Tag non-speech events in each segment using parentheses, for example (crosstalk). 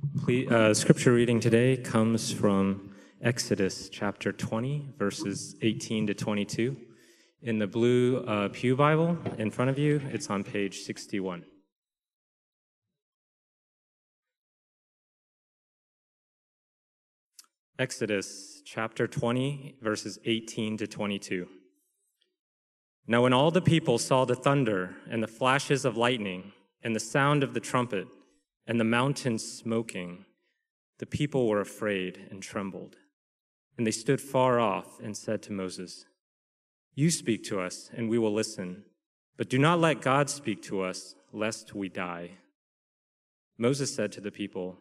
Please, uh, scripture reading today comes from Exodus chapter 20, verses 18 to 22. In the blue uh, Pew Bible in front of you, it's on page 61. Exodus chapter 20, verses 18 to 22. Now, when all the people saw the thunder and the flashes of lightning and the sound of the trumpet and the mountains smoking, the people were afraid and trembled. And they stood far off and said to Moses, You speak to us, and we will listen, but do not let God speak to us, lest we die. Moses said to the people,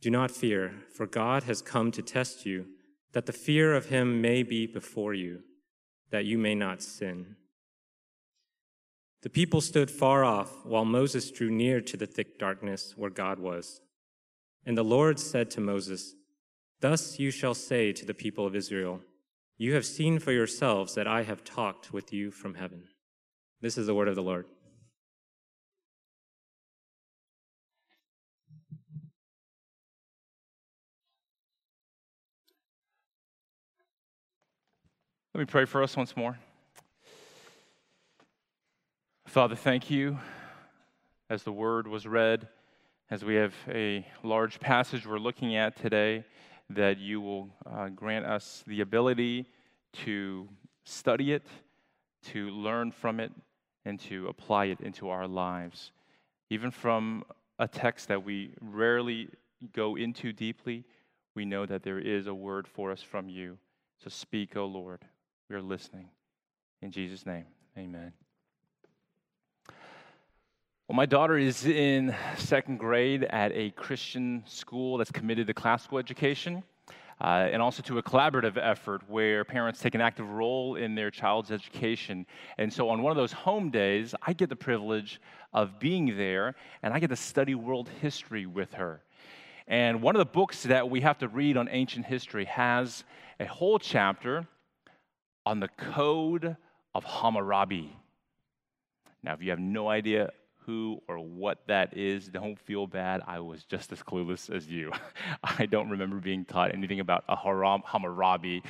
Do not fear, for God has come to test you, that the fear of him may be before you, that you may not sin. The people stood far off while Moses drew near to the thick darkness where God was. And the Lord said to Moses, Thus you shall say to the people of Israel, You have seen for yourselves that I have talked with you from heaven. This is the word of the Lord. Let me pray for us once more. Father, thank you as the word was read, as we have a large passage we're looking at today, that you will uh, grant us the ability to study it, to learn from it, and to apply it into our lives. Even from a text that we rarely go into deeply, we know that there is a word for us from you. So speak, O Lord. We are listening. In Jesus' name, amen. Well, my daughter is in second grade at a Christian school that's committed to classical education. Uh, and also to a collaborative effort where parents take an active role in their child's education. And so, on one of those home days, I get the privilege of being there and I get to study world history with her. And one of the books that we have to read on ancient history has a whole chapter on the Code of Hammurabi. Now, if you have no idea who or what that is, don't feel bad. I was just as clueless as you. (laughs) I don't remember being taught anything about a Haram, Hammurabi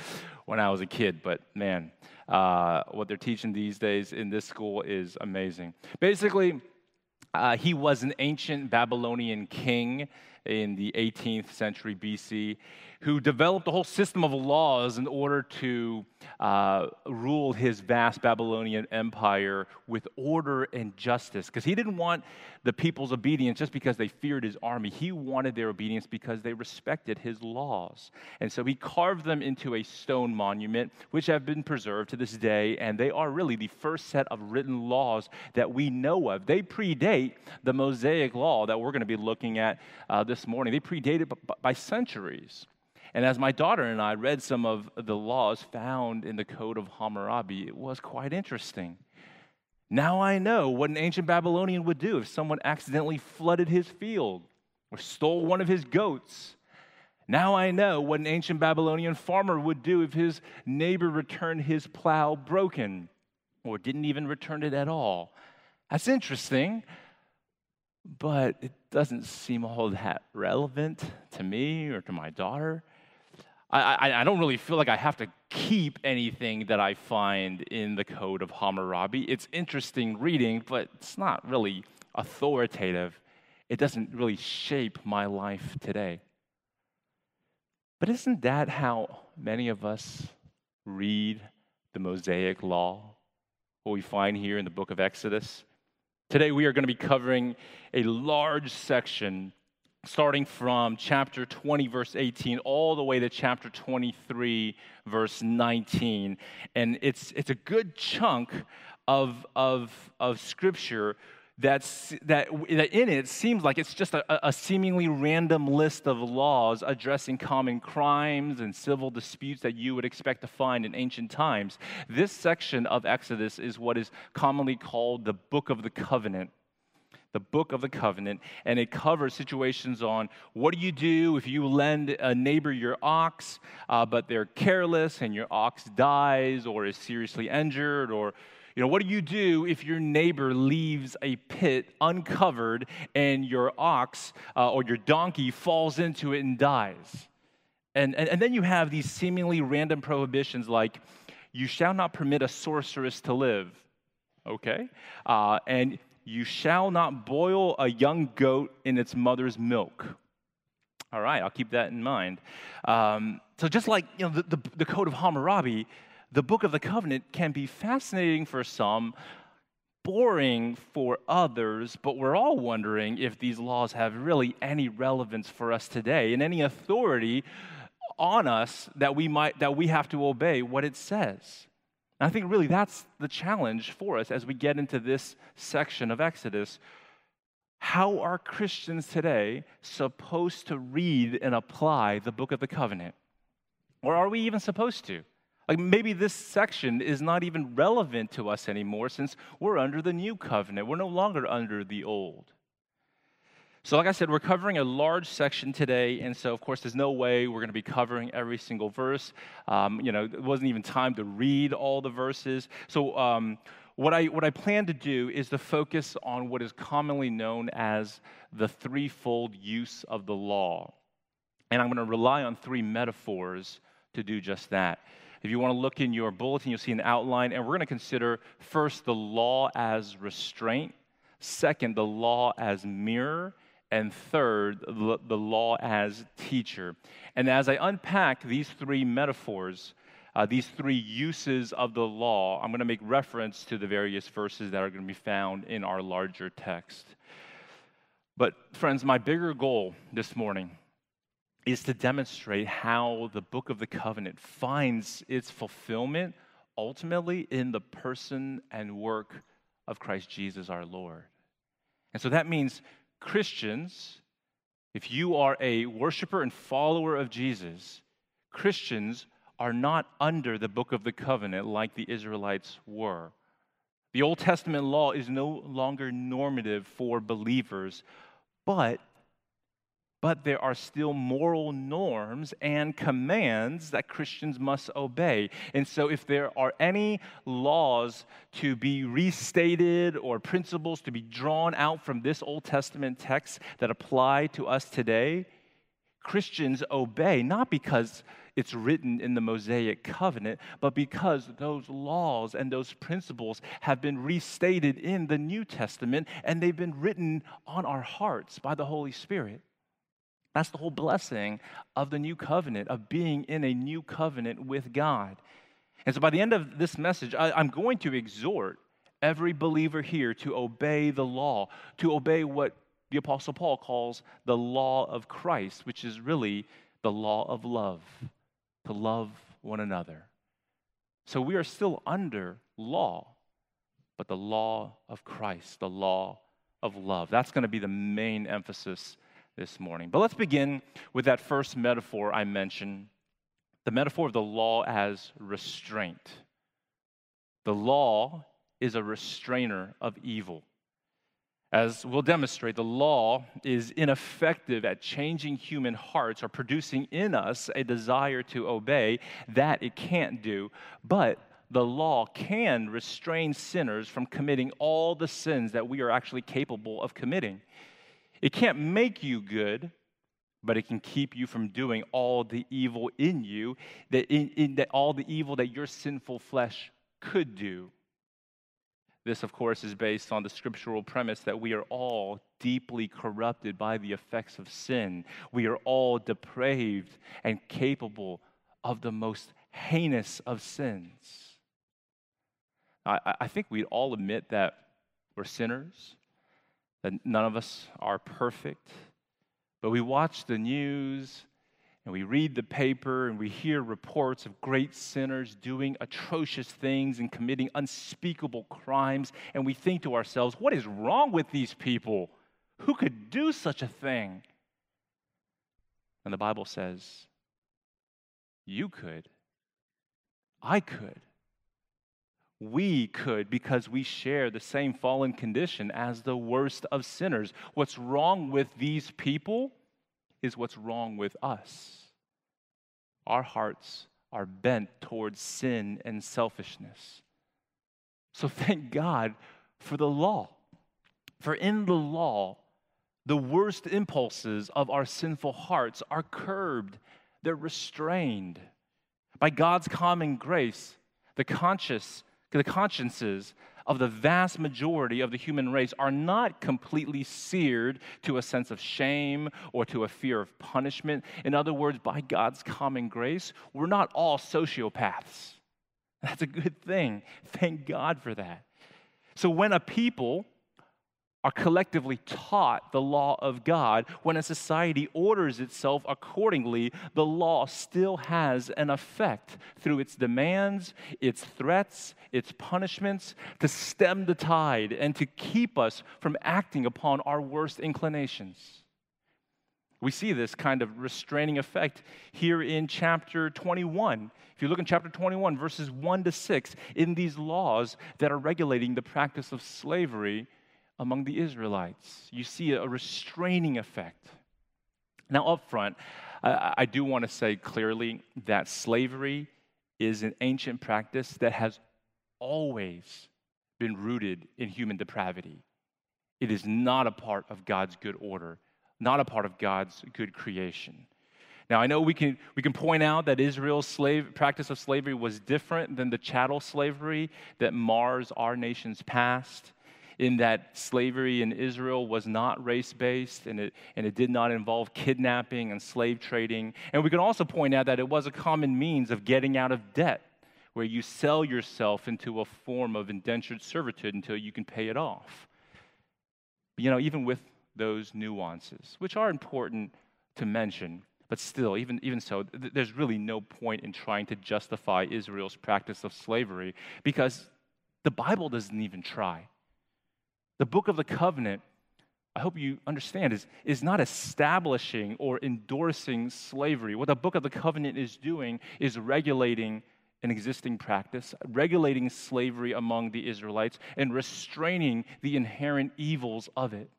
when I was a kid, but man, uh, what they're teaching these days in this school is amazing. Basically, uh, he was an ancient Babylonian king in the 18th century BC who developed a whole system of laws in order to uh, rule his vast Babylonian empire with order and justice. Because he didn't want the people's obedience just because they feared his army, he wanted their obedience because they respected his laws. And so he carved them into a stone monument, which have been preserved to this day, and they are really the first set of written laws that we know of. They predate the Mosaic law that we're going to be looking at uh, this morning, they predate it by centuries. And as my daughter and I read some of the laws found in the Code of Hammurabi, it was quite interesting. Now I know what an ancient Babylonian would do if someone accidentally flooded his field or stole one of his goats. Now I know what an ancient Babylonian farmer would do if his neighbor returned his plow broken or didn't even return it at all. That's interesting, but it doesn't seem all that relevant to me or to my daughter. I, I, I, don't really feel like I have to keep anything that I find in the Code of Hammurabi. It's interesting reading, but it's not really authoritative. It doesn't really shape my life today. But isn't that how many of us read the Mosaic Law, what we find here in the book of Exodus? Today we are going to be covering a large section starting from chapter 20, verse 18, all the way to chapter 23, verse 19. And it's, it's a good chunk of, of, of scripture that's, that, that in it seems like it's just a, a seemingly random list of laws addressing common crimes and civil disputes that you would expect to find in ancient times. This section of Exodus is what is commonly called the Book of the Covenant the book of the covenant, and it covers situations on what do you do if you lend a neighbor your ox, uh, but they're careless and your ox dies or is seriously injured, or You know, what do you do if your neighbor leaves a pit uncovered and your ox uh, or your donkey falls into it and dies? And, and, and then you have these seemingly random prohibitions like, you shall not permit a sorceress to live, okay? Uh, and you shall not boil a young goat in its mother's milk. All right, I'll keep that in mind. Um, so, just like you know, the, the, the Code of Hammurabi, the Book of the Covenant can be fascinating for some, boring for others, but we're all wondering if these laws have really any relevance for us today and any authority on us that we might that we have to obey what it says. And I think really that's the challenge for us as we get into this section of Exodus. How are Christians today supposed to read and apply the book of the covenant? Or are we even supposed to? Like maybe this section is not even relevant to us anymore since we're under the new covenant. We're no longer under the old. So, like I said, we're covering a large section today, and so of course, there's no way we're going to be covering every single verse. Um, you know, it wasn't even time to read all the verses. So, um, what I what I plan to do is to focus on what is commonly known as the threefold use of the law, and I'm going to rely on three metaphors to do just that. If you want to look in your bulletin, you'll see an outline, and we're going to consider first the law as restraint, second, the law as mirror, and third, the law as teacher. And as I unpack these three metaphors, uh, these three uses of the law, I'm going to make reference to the various verses that are going to be found in our larger text. But, friends, my bigger goal this morning is to demonstrate how the book of the covenant finds its fulfillment ultimately in the person and work of Christ Jesus our Lord. And so that means Christians, if you are a worshiper and follower of Jesus, Christians are not under the book of the covenant like the Israelites were. The Old Testament law is no longer normative for believers, but but there are still moral norms and commands that Christians must obey. And so, if there are any laws to be restated or principles to be drawn out from this Old Testament text that apply to us today, Christians obey not because it's written in the Mosaic covenant, but because those laws and those principles have been restated in the New Testament and they've been written on our hearts by the Holy Spirit. That's the whole blessing of the new covenant, of being in a new covenant with God. And so by the end of this message, I, am going to exhort every believer here to obey the law, to obey what the Apostle Paul calls the law of Christ, which is really the law of love, to love one another. So we are still under law, but the law of Christ, the law of love. That's going to be the main emphasis this morning. But let's begin with that first metaphor I mentioned the metaphor of the law as restraint. The law is a restrainer of evil. As we'll demonstrate, the law is ineffective at changing human hearts or producing in us a desire to obey. That it can't do. But the law can restrain sinners from committing all the sins that we are actually capable of committing. It can't make you good, but it can keep you from doing all the evil in you, that, in, in, that all the evil that your sinful flesh could do. This, of course, is based on the scriptural premise that we are all deeply corrupted by the effects of sin. We are all depraved and capable of the most heinous of sins. I, I think we'd all admit that we're sinners, that none of us are perfect, but we watch the news and we read the paper and we hear reports of great sinners doing atrocious things and committing unspeakable crimes, and we think to ourselves, what is wrong with these people? Who could do such a thing? And the Bible says, you could. I could we could because we share the same fallen condition as the worst of sinners. What's wrong with these people is what's wrong with us. Our hearts are bent towards sin and selfishness. So thank God for the law. For in the law, the worst impulses of our sinful hearts are curbed, they're restrained. By God's common grace, the conscious, the consciences of the vast majority of the human race are not completely seared to a sense of shame or to a fear of punishment. In other words, by God's common grace, we're not all sociopaths. That's a good thing. Thank God for that. So when a people are collectively taught the law of God, when a society orders itself accordingly, the law still has an effect through its demands, its threats, its punishments to stem the tide and to keep us from acting upon our worst inclinations. We see this kind of restraining effect here in chapter 21. If you look in chapter 21, verses 1 to 6, in these laws that are regulating the practice of slavery among the Israelites. You see a restraining effect. Now, up front, I, do want to say clearly that slavery is an ancient practice that has always been rooted in human depravity. It is not a part of God's good order, not a part of God's good creation. Now, I know we can, we can point out that Israel's slave, practice of slavery was different than the chattel slavery that mars our nation's past in that slavery in Israel was not race based and it, and it did not involve kidnapping and slave trading. And we can also point out that it was a common means of getting out of debt, where you sell yourself into a form of indentured servitude until you can pay it off. You know, even with those nuances, which are important to mention, but still, even, even so, th- there's really no point in trying to justify Israel's practice of slavery because the Bible doesn't even try. The book of the covenant, I hope you understand, is, is not establishing or endorsing slavery. What the book of the covenant is doing is regulating an existing practice, regulating slavery among the Israelites, and restraining the inherent evils of it.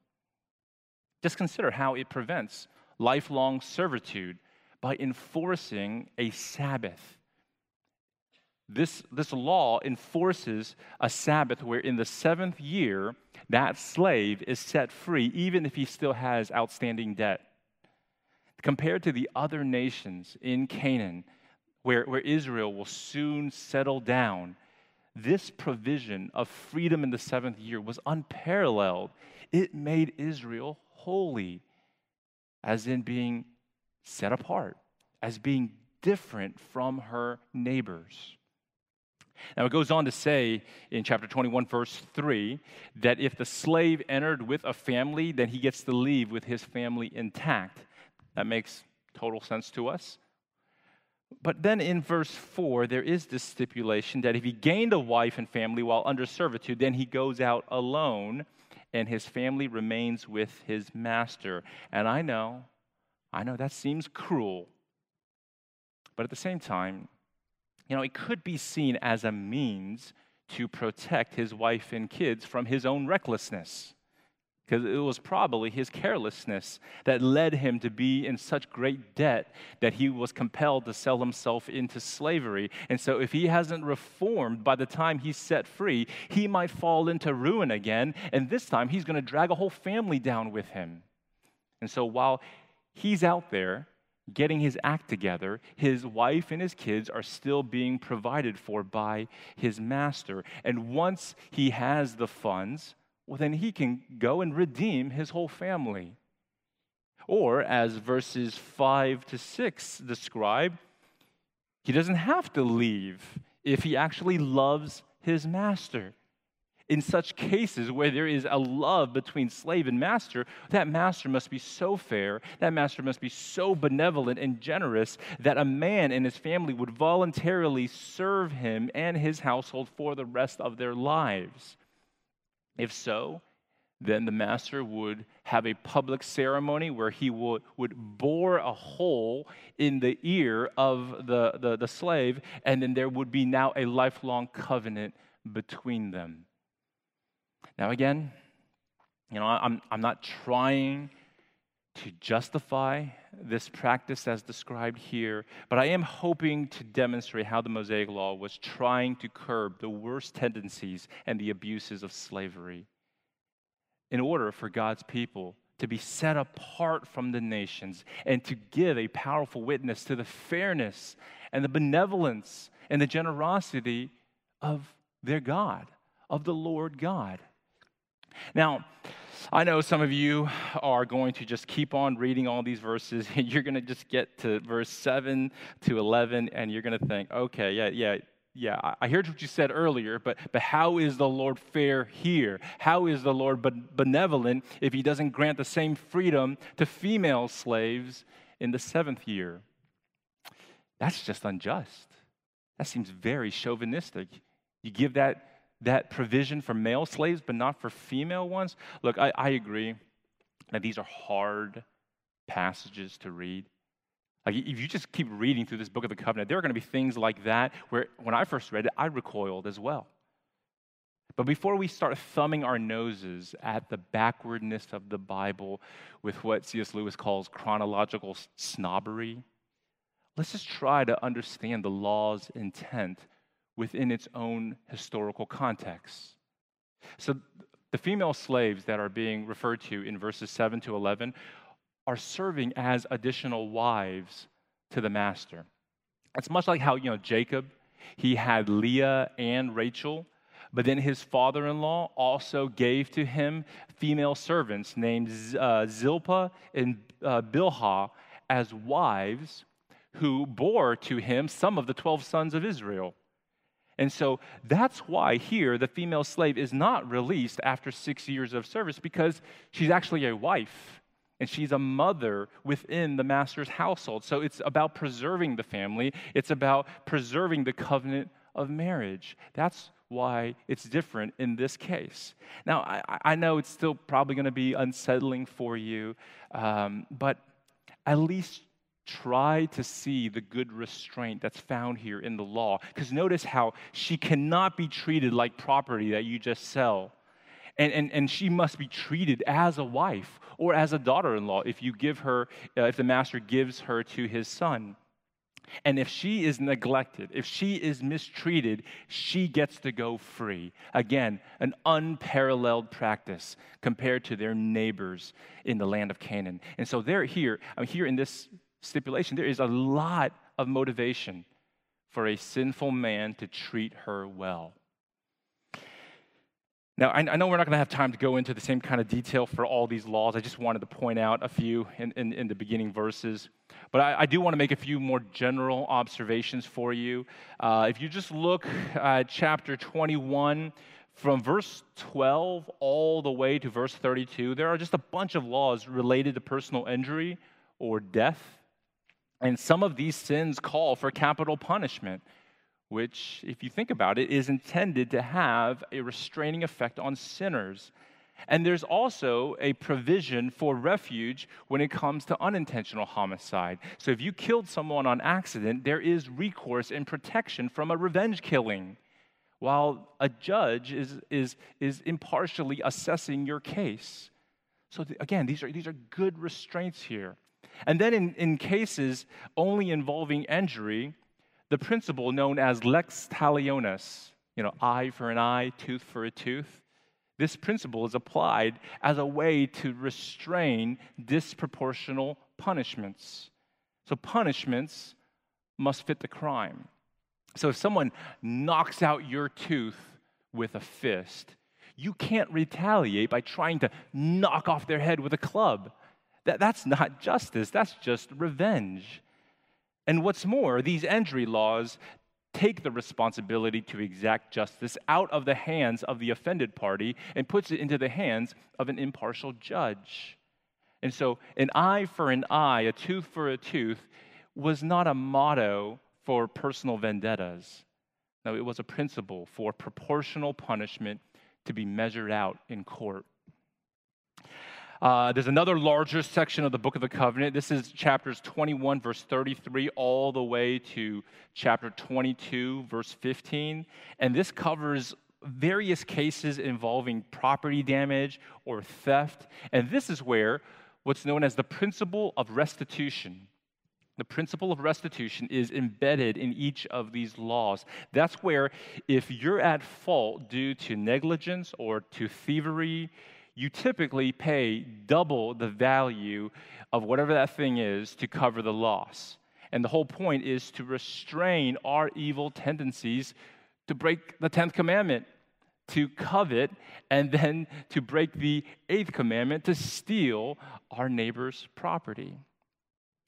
Just consider how it prevents lifelong servitude by enforcing a Sabbath this, this law enforces a Sabbath where in the seventh year, that slave is set free, even if he still has outstanding debt. Compared to the other nations in Canaan, where, where Israel will soon settle down, this provision of freedom in the seventh year was unparalleled. It made Israel holy, as in being set apart, as being different from her neighbors. Now, it goes on to say in chapter 21, verse 3, that if the slave entered with a family, then he gets to leave with his family intact. That makes total sense to us. But then in verse 4, there is this stipulation that if he gained a wife and family while under servitude, then he goes out alone and his family remains with his master. And I know, I know that seems cruel. But at the same time, you know, it could be seen as a means to protect his wife and kids from his own recklessness. Because it was probably his carelessness that led him to be in such great debt that he was compelled to sell himself into slavery. And so, if he hasn't reformed by the time he's set free, he might fall into ruin again. And this time, he's going to drag a whole family down with him. And so, while he's out there getting his act together, his wife and his kids are still being provided for by his master. And once he has the funds, well, then he can go and redeem his whole family. Or, as verses 5 to 6 describe, he doesn't have to leave if he actually loves his master in such cases where there is a love between slave and master, that master must be so fair, that master must be so benevolent and generous that a man and his family would voluntarily serve him and his household for the rest of their lives. If so, then the master would have a public ceremony where he would, would bore a hole in the ear of the, the, the slave, and then there would be now a lifelong covenant between them. Now, again, you know, I'm, I'm not trying to justify this practice as described here, but I am hoping to demonstrate how the Mosaic Law was trying to curb the worst tendencies and the abuses of slavery in order for God's people to be set apart from the nations and to give a powerful witness to the fairness and the benevolence and the generosity of their God, of the Lord God. Now, I know some of you are going to just keep on reading all these verses, and (laughs) you're going to just get to verse 7 to 11, and you're going to think, okay, yeah, yeah, yeah, I heard what you said earlier, but, but how is the Lord fair here? How is the Lord benevolent if he doesn't grant the same freedom to female slaves in the seventh year? That's just unjust. That seems very chauvinistic. You give that, that provision for male slaves, but not for female ones? Look, I, I agree that these are hard passages to read. Like, if you just keep reading through this book of the covenant, there are going to be things like that where when I first read it, I recoiled as well. But before we start thumbing our noses at the backwardness of the Bible with what C.S. Lewis calls chronological snobbery, let's just try to understand the law's intent within its own historical context. So, the female slaves that are being referred to in verses 7 to 11 are serving as additional wives to the master. It's much like how, you know, Jacob, he had Leah and Rachel, but then his father in law also gave to him female servants named uh, Zilpah and uh, Bilhah as wives who bore to him some of the 12 sons of Israel. And so that's why here the female slave is not released after six years of service because she's actually a wife and she's a mother within the master's household. So it's about preserving the family, it's about preserving the covenant of marriage. That's why it's different in this case. Now, I, I know it's still probably going to be unsettling for you, um, but at least try to see the good restraint that's found here in the law. Because notice how she cannot be treated like property that you just sell. And, and, and she must be treated as a wife or as a daughter in law if you give her, uh, if the master gives her to his son. And if she is neglected, if she is mistreated, she gets to go free. Again, an unparalleled practice compared to their neighbors in the land of Canaan. And so they're here, I mean, here in this stipulation, there is a lot of motivation for a sinful man to treat her well. Now, I, know we're not going to have time to go into the same kind of detail for all these laws. I just wanted to point out a few in, in, in the beginning verses. But I, I, do want to make a few more general observations for you. Uh, if you just look at chapter 21, from verse 12 all the way to verse 32, there are just a bunch of laws related to personal injury or death. And some of these sins call for capital punishment which, if you think about it, is intended to have a restraining effect on sinners. And there's also a provision for refuge when it comes to unintentional homicide. So if you killed someone on accident, there is recourse and protection from a revenge killing, while a judge is, is, is impartially assessing your case. So again, these are, these are good restraints here. And then in, in cases only involving injury, the principle known as lex talionis, you know, eye for an eye, tooth for a tooth. This principle is applied as a way to restrain disproportional punishments. So, punishments must fit the crime. So, if someone knocks out your tooth with a fist, you can't retaliate by trying to knock off their head with a club. That, that's not justice, that's just revenge. And what's more, these injury laws take the responsibility to exact justice out of the hands of the offended party and puts it into the hands of an impartial judge. And so, an eye for an eye, a tooth for a tooth, was not a motto for personal vendettas. No, it was a principle for proportional punishment to be measured out in court. Uh, there's another larger section of the book of the covenant. This is chapters 21, verse 33, all the way to chapter 22, verse 15. And this covers various cases involving property damage or theft. And this is where what's known as the principle of restitution. The principle of restitution is embedded in each of these laws. That's where, if you're at fault due to negligence or to thievery, you typically pay double the value of whatever that thing is to cover the loss. And the whole point is to restrain our evil tendencies to break the 10th commandment, to covet, and then to break the 8th commandment, to steal our neighbor's property.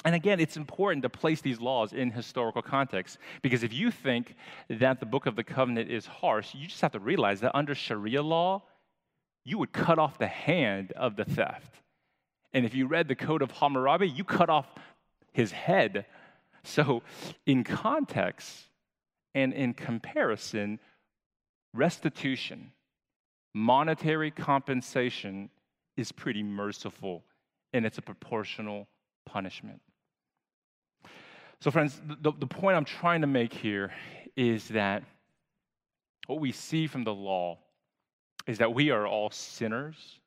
And again, it's important to place these laws in historical context because if you think that the book of the covenant is harsh, you just have to realize that under Sharia law, you would cut off the hand of the theft. And if you read the Code of Hammurabi, you cut off his head. So, in context and in comparison, restitution, monetary compensation, is pretty merciful and it's a proportional punishment. So, friends, the, the point I'm trying to make here is that what we see from the law is that we are all sinners.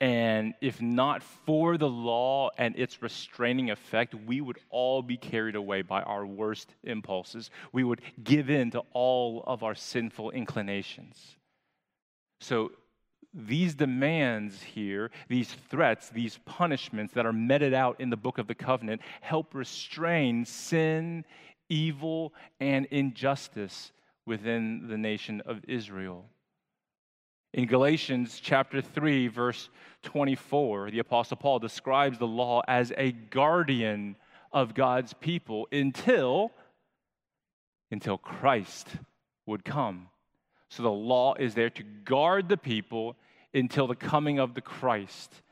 And if not for the law and its restraining effect, we would all be carried away by our worst impulses. We would give in to all of our sinful inclinations. So, these demands here, these threats, these punishments that are meted out in the book of the covenant help restrain sin, evil, and injustice within the nation of Israel. In Galatians chapter 3 verse 24, the apostle Paul describes the law as a guardian of God's people until until Christ would come. So the law is there to guard the people until the coming of the Christ.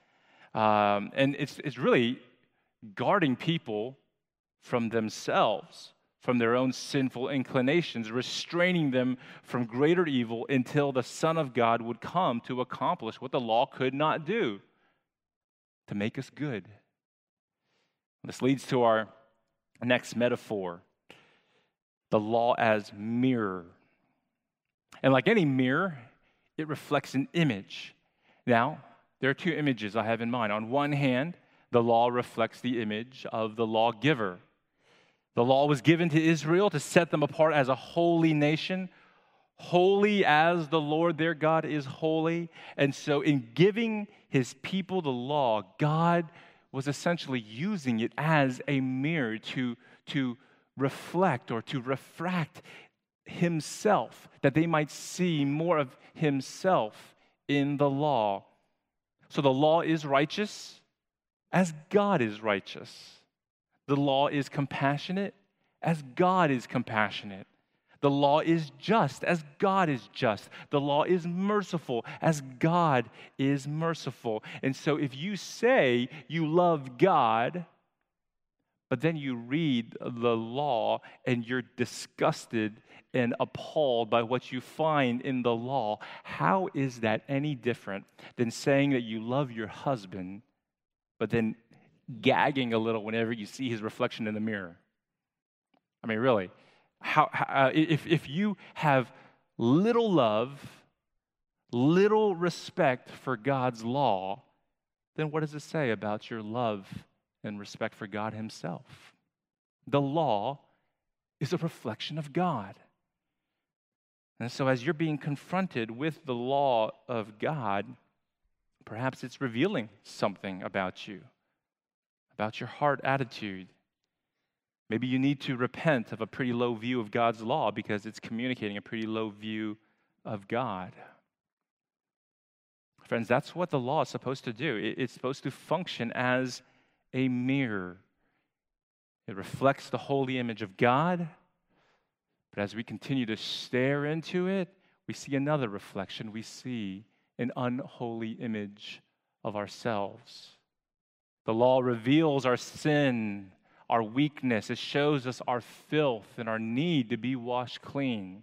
Um, and it's, it's really guarding people from themselves, from their own sinful inclinations, restraining them from greater evil until the Son of God would come to accomplish what the law could not do to make us good. This leads to our next metaphor the law as mirror. And like any mirror, it reflects an image. Now, there are two images I have in mind. On one hand, the law reflects the image of the lawgiver. The law was given to Israel to set them apart as a holy nation, holy as the Lord their God is holy. And so, in giving his people the law, God was essentially using it as a mirror to, to reflect or to refract himself, that they might see more of himself in the law. So the law is righteous as God is righteous. The law is compassionate as God is compassionate. The law is just as God is just. The law is merciful as God is merciful. And so if you say you love God, but then you read the law and you're disgusted and appalled by what you find in the law, how is that any different than saying that you love your husband, but then gagging a little whenever you see his reflection in the mirror? I mean, really, how, uh, if, if you have little love, little respect for God's law, then what does it say about your love and respect for God Himself? The law is a reflection of God. And so, as you're being confronted with the law of God, perhaps it's revealing something about you, about your heart attitude. Maybe you need to repent of a pretty low view of God's law because it's communicating a pretty low view of God. Friends, that's what the law is supposed to do. It's supposed to function as a mirror. It reflects the holy image of God but as we continue to stare into it, we see another reflection. We see an unholy image of ourselves. The law reveals our sin, our weakness. It shows us our filth and our need to be washed clean.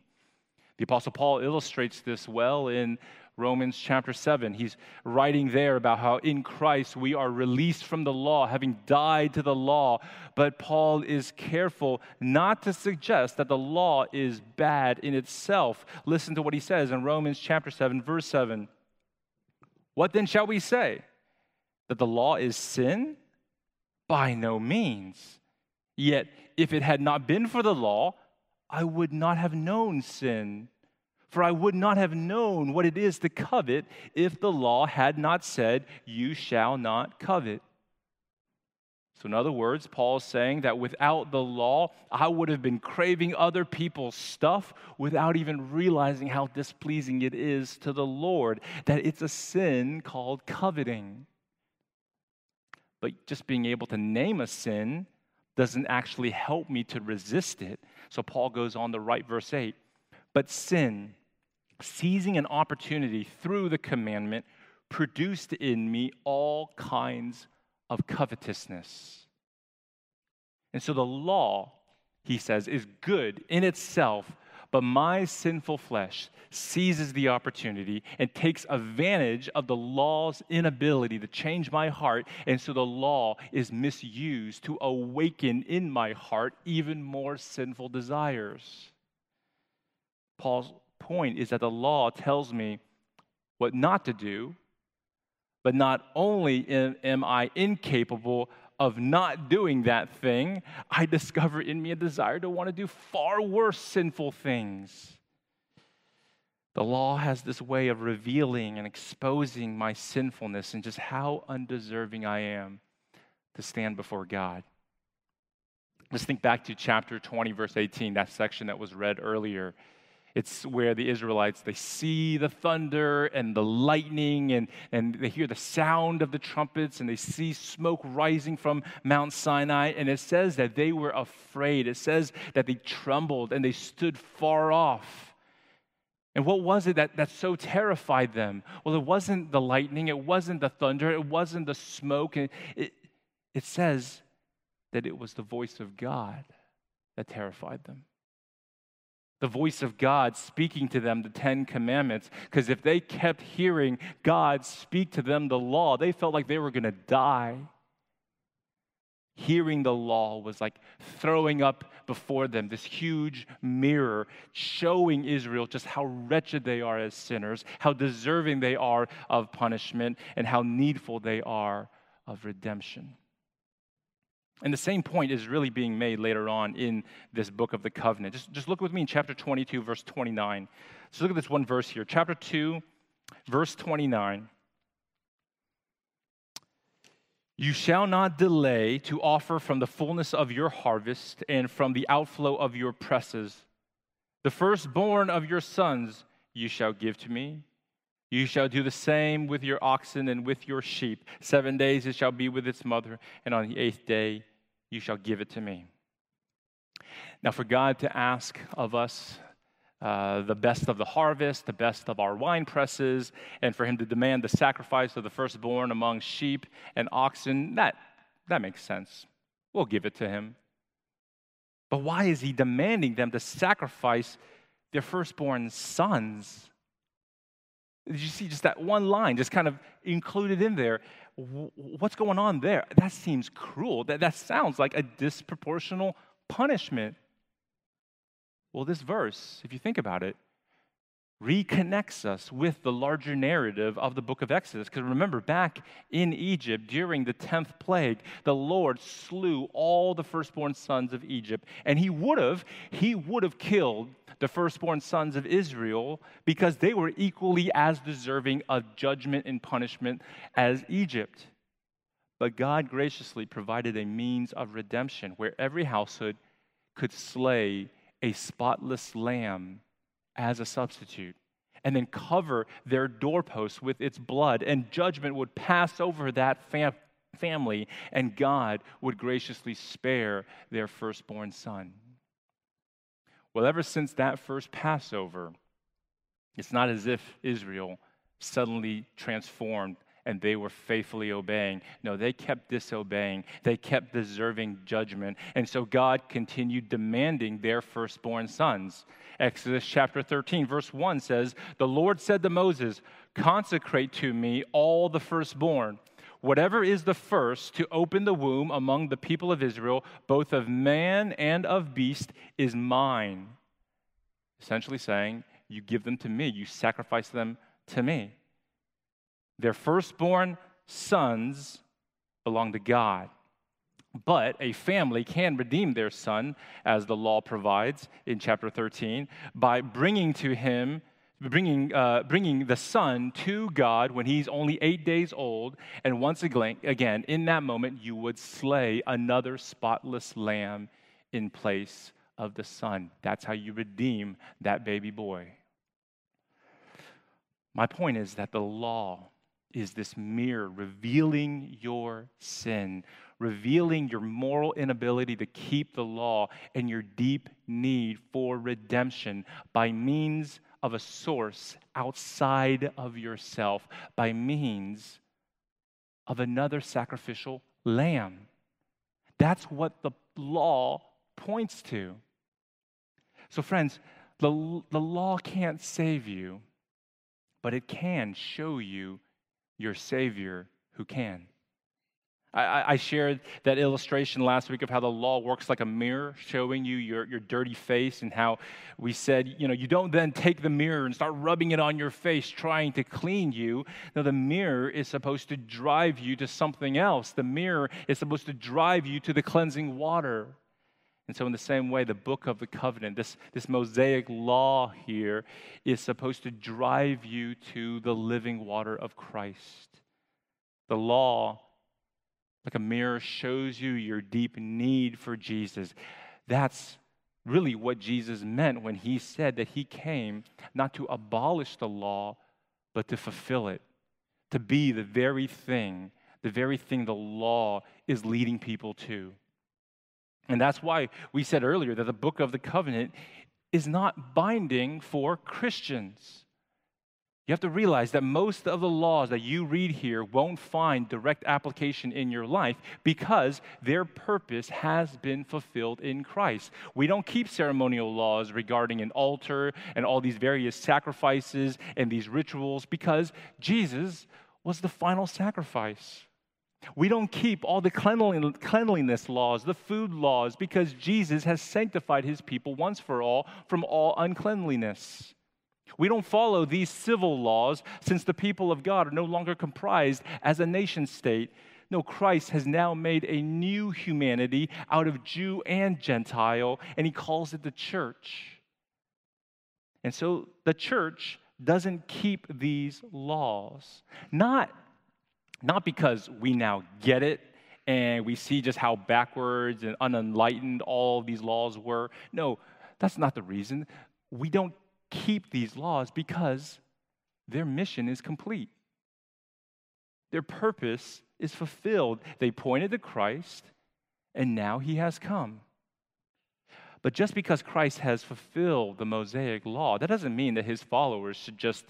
The Apostle Paul illustrates this well in Romans chapter 7. He's writing there about how in Christ we are released from the law, having died to the law. But Paul is careful not to suggest that the law is bad in itself. Listen to what he says in Romans chapter 7, verse 7. What then shall we say? That the law is sin? By no means. Yet, if it had not been for the law, I would not have known sin. For I would not have known what it is to covet if the law had not said, You shall not covet. So, in other words, Paul is saying that without the law, I would have been craving other people's stuff without even realizing how displeasing it is to the Lord, that it's a sin called coveting. But just being able to name a sin doesn't actually help me to resist it. So, Paul goes on to write verse 8 But sin, seizing an opportunity through the commandment, produced in me all kinds of covetousness. And so the law, he says, is good in itself, but my sinful flesh seizes the opportunity and takes advantage of the law's inability to change my heart. And so the law is misused to awaken in my heart even more sinful desires. Paul's point is that the law tells me what not to do but not only am I incapable of not doing that thing, I discover in me a desire to want to do far worse sinful things. The law has this way of revealing and exposing my sinfulness and just how undeserving I am to stand before God. Let's think back to chapter 20, verse 18, that section that was read earlier. It's where the Israelites, they see the thunder and the lightning and, and they hear the sound of the trumpets and they see smoke rising from Mount Sinai. And it says that they were afraid. It says that they trembled and they stood far off. And what was it that, that so terrified them? Well, it wasn't the lightning, it wasn't the thunder, it wasn't the smoke. It, it, it says that it was the voice of God that terrified them the voice of God speaking to them the Ten Commandments. Because if they kept hearing God speak to them the law, they felt like they were going to die. Hearing the law was like throwing up before them this huge mirror showing Israel just how wretched they are as sinners, how deserving they are of punishment, and how needful they are of redemption. And the same point is really being made later on in this book of the covenant. Just, just look with me in chapter 22, verse 29. So look at this one verse here. Chapter 2, verse 29. You shall not delay to offer from the fullness of your harvest and from the outflow of your presses. The firstborn of your sons you shall give to me. You shall do the same with your oxen and with your sheep. Seven days it shall be with its mother, and on the eighth day you shall give it to me. Now, for God to ask of us uh, the best of the harvest, the best of our wine presses, and for him to demand the sacrifice of the firstborn among sheep and oxen, that, that makes sense. We'll give it to him. But why is he demanding them to sacrifice their firstborn sons? Did you see just that one line, just kind of included in there? What's going on there? That seems cruel. That, that sounds like a disproportional punishment. Well, this verse, if you think about it, reconnects us with the larger narrative of the book of Exodus. Because remember, back in Egypt during the 10th plague, the Lord slew all the firstborn sons of Egypt. And he would have, he would have killed the firstborn sons of Israel because they were equally as deserving of judgment and punishment as Egypt. But God graciously provided a means of redemption where every household could slay a spotless lamb as a substitute and then cover their doorposts with its blood, and judgment would pass over that fam- family, and God would graciously spare their firstborn son. Well, ever since that first Passover, it's not as if Israel suddenly transformed and they were faithfully obeying. No, they kept disobeying. They kept deserving judgment. And so God continued demanding their firstborn sons. Exodus chapter 13, verse 1 says, The Lord said to Moses, Consecrate to me all the firstborn. Whatever is the first to open the womb among the people of Israel, both of man and of beast, is mine. Essentially saying, You give them to me, you sacrifice them to me. Their firstborn sons belong to God. But a family can redeem their son, as the law provides in chapter 13, by bringing to him, bringing, uh, bringing the son to God when he's only eight days old. And once again, again, in that moment, you would slay another spotless lamb in place of the son. That's how you redeem that baby boy. My point is that the law is this mirror revealing your sin, revealing your moral inability to keep the law and your deep need for redemption by means of a source outside of yourself, by means of another sacrificial lamb. That's what the law points to. So, friends, the, the law can't save you, but it can show you your Savior who can. I, I, shared that illustration last week of how the law works like a mirror, showing you your, your dirty face, and how we said, you know, you don't then take the mirror and start rubbing it on your face, trying to clean you. No, the mirror is supposed to drive you to something else. The mirror is supposed to drive you to the cleansing water. And so, in the same way, the book of the covenant, this, this Mosaic law here, is supposed to drive you to the living water of Christ. The law, like a mirror, shows you your deep need for Jesus. That's really what Jesus meant when he said that he came not to abolish the law, but to fulfill it, to be the very thing, the very thing the law is leading people to. And that's why we said earlier that the book of the covenant is not binding for Christians. You have to realize that most of the laws that you read here won't find direct application in your life because their purpose has been fulfilled in Christ. We don't keep ceremonial laws regarding an altar and all these various sacrifices and these rituals because Jesus was the final sacrifice. We don't keep all the cleanliness laws, the food laws, because Jesus has sanctified his people once for all from all uncleanliness. We don't follow these civil laws since the people of God are no longer comprised as a nation state. No, Christ has now made a new humanity out of Jew and Gentile, and he calls it the church. And so the church doesn't keep these laws, not not because we now get it and we see just how backwards and unenlightened all these laws were. No, that's not the reason. We don't keep these laws because their mission is complete. Their purpose is fulfilled. They pointed to Christ, and now he has come. But just because Christ has fulfilled the Mosaic law, that doesn't mean that his followers should just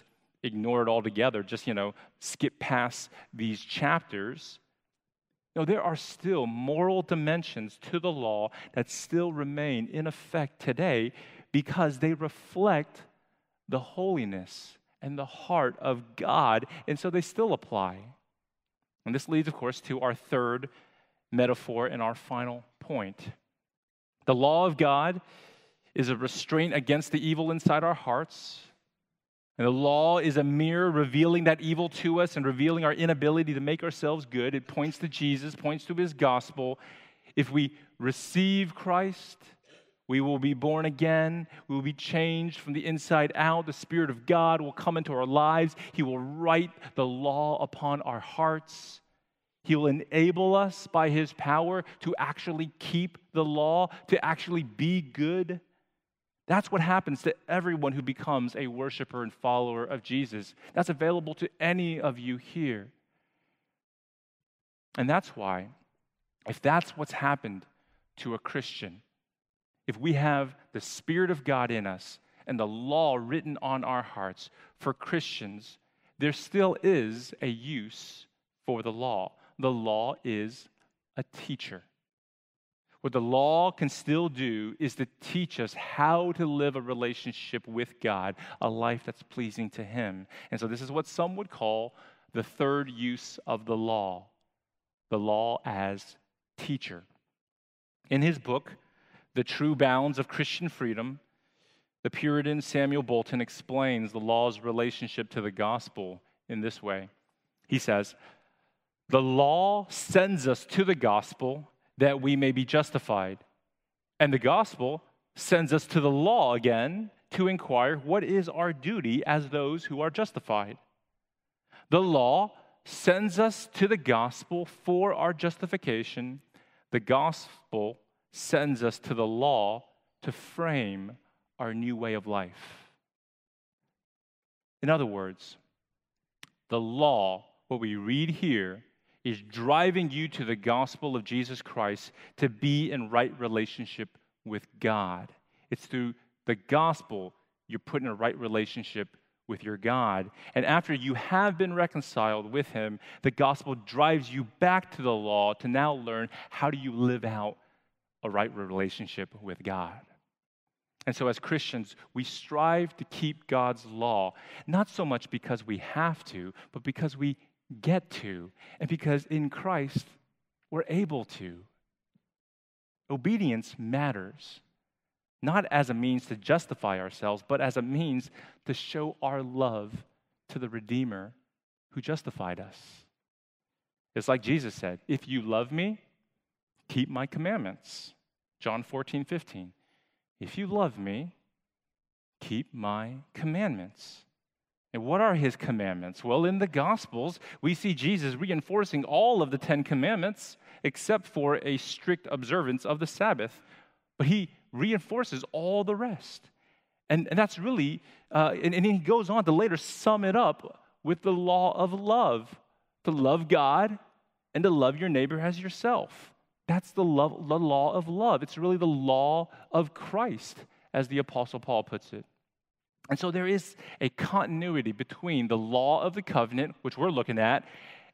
ignore it altogether, just, you know, skip past these chapters. No, there are still moral dimensions to the law that still remain in effect today because they reflect the holiness and the heart of God, and so they still apply. And this leads, of course, to our third metaphor and our final point. The law of God is a restraint against the evil inside our hearts and the law is a mirror revealing that evil to us and revealing our inability to make ourselves good. It points to Jesus, points to his gospel. If we receive Christ, we will be born again. We will be changed from the inside out. The Spirit of God will come into our lives. He will write the law upon our hearts. He will enable us by His power to actually keep the law, to actually be good. That's what happens to everyone who becomes a worshiper and follower of Jesus. That's available to any of you here. And that's why, if that's what's happened to a Christian, if we have the Spirit of God in us and the law written on our hearts, for Christians, there still is a use for the law. The law is a teacher. What the law can still do is to teach us how to live a relationship with God, a life that's pleasing to Him. And so, this is what some would call the third use of the law the law as teacher. In his book, The True Bounds of Christian Freedom, the Puritan Samuel Bolton explains the law's relationship to the gospel in this way. He says, The law sends us to the gospel that we may be justified. And the gospel sends us to the law again to inquire what is our duty as those who are justified. The law sends us to the gospel for our justification. The gospel sends us to the law to frame our new way of life. In other words, the law, what we read here, is driving you to the gospel of Jesus Christ to be in right relationship with God. It's through the gospel you're put in a right relationship with your God. And after you have been reconciled with him, the gospel drives you back to the law to now learn how do you live out a right relationship with God. And so, as Christians, we strive to keep God's law, not so much because we have to, but because we get to, and because in Christ we're able to. Obedience matters not as a means to justify ourselves, but as a means to show our love to the Redeemer who justified us. It's like Jesus said if you love me, keep my commandments. John 14, 15. If you love me, keep my commandments. And what are his commandments? Well, in the Gospels, we see Jesus reinforcing all of the Ten Commandments except for a strict observance of the Sabbath. But he reinforces all the rest. And, and that's really, uh, and, and he goes on to later sum it up with the law of love to love God and to love your neighbor as yourself. That's the, love, the law of love. It's really the law of Christ, as the Apostle Paul puts it. And so there is a continuity between the law of the covenant, which we're looking at,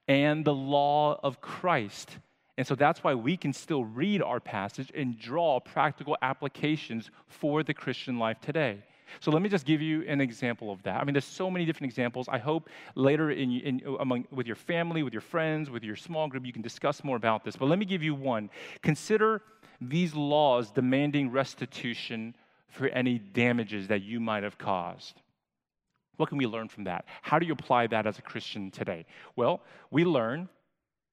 and the law of Christ. And so that's why we can still read our passage and draw practical applications for the Christian life today. So let me just give you an example of that. I mean, there's so many different examples. I hope later in, in, among, with your family, with your friends, with your small group, you can discuss more about this. But let me give you one. Consider these laws demanding restitution for any damages that you might have caused. What can we learn from that? How do you apply that as a Christian today? Well, we learn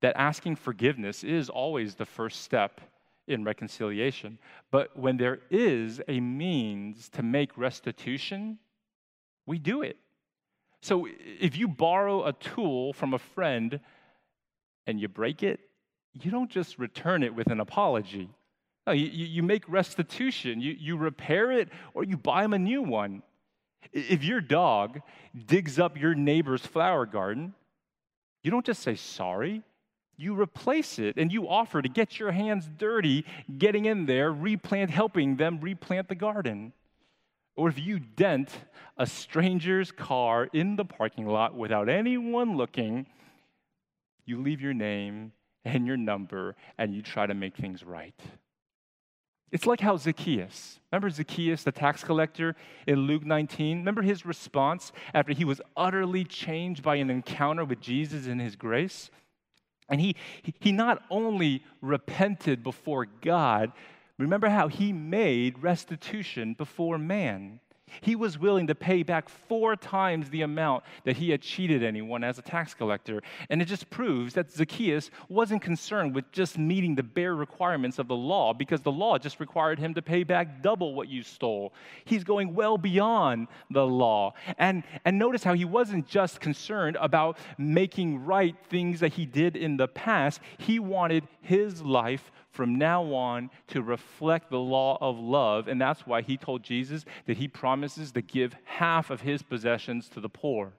that asking forgiveness is always the first step in reconciliation. But when there is a means to make restitution, we do it. So if you borrow a tool from a friend and you break it, you don't just return it with an apology. No, you, you make restitution. You, you repair it or you buy them a new one. If your dog digs up your neighbor's flower garden, you don't just say sorry you replace it and you offer to get your hands dirty getting in there, replant, helping them replant the garden. Or if you dent a stranger's car in the parking lot without anyone looking, you leave your name and your number and you try to make things right. It's like how Zacchaeus, remember Zacchaeus, the tax collector in Luke 19? Remember his response after he was utterly changed by an encounter with Jesus and his grace? And he, he not only repented before God, remember how he made restitution before man. He was willing to pay back four times the amount that he had cheated anyone as a tax collector. And it just proves that Zacchaeus wasn't concerned with just meeting the bare requirements of the law because the law just required him to pay back double what you stole. He's going well beyond the law. And, and notice how he wasn't just concerned about making right things that he did in the past, he wanted his life from now on to reflect the law of love. And that's why he told Jesus that he promises to give half of his possessions to the poor.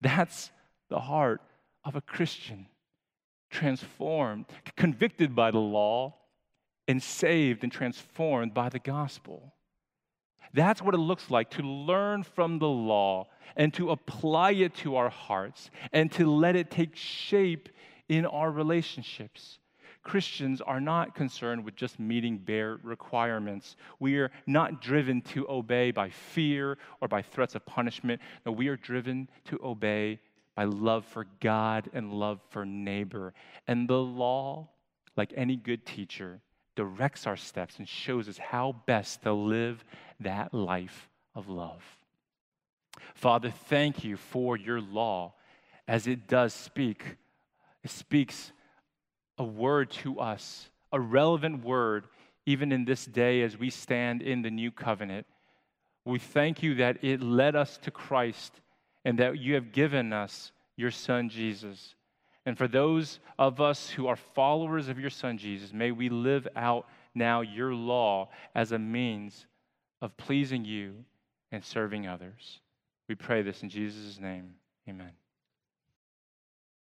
That's the heart of a Christian, transformed, convicted by the law, and saved and transformed by the gospel. That's what it looks like to learn from the law and to apply it to our hearts and to let it take shape in our relationships. Christians are not concerned with just meeting bare requirements. We are not driven to obey by fear or by threats of punishment. No, we are driven to obey by love for God and love for neighbor. And the law, like any good teacher, directs our steps and shows us how best to live that life of love. Father, thank you for your law as it does speak. It speaks a word to us, a relevant word, even in this day as we stand in the new covenant. We thank you that it led us to Christ and that you have given us your Son, Jesus. And for those of us who are followers of your Son, Jesus, may we live out now your law as a means of pleasing you and serving others. We pray this in Jesus' name. Amen.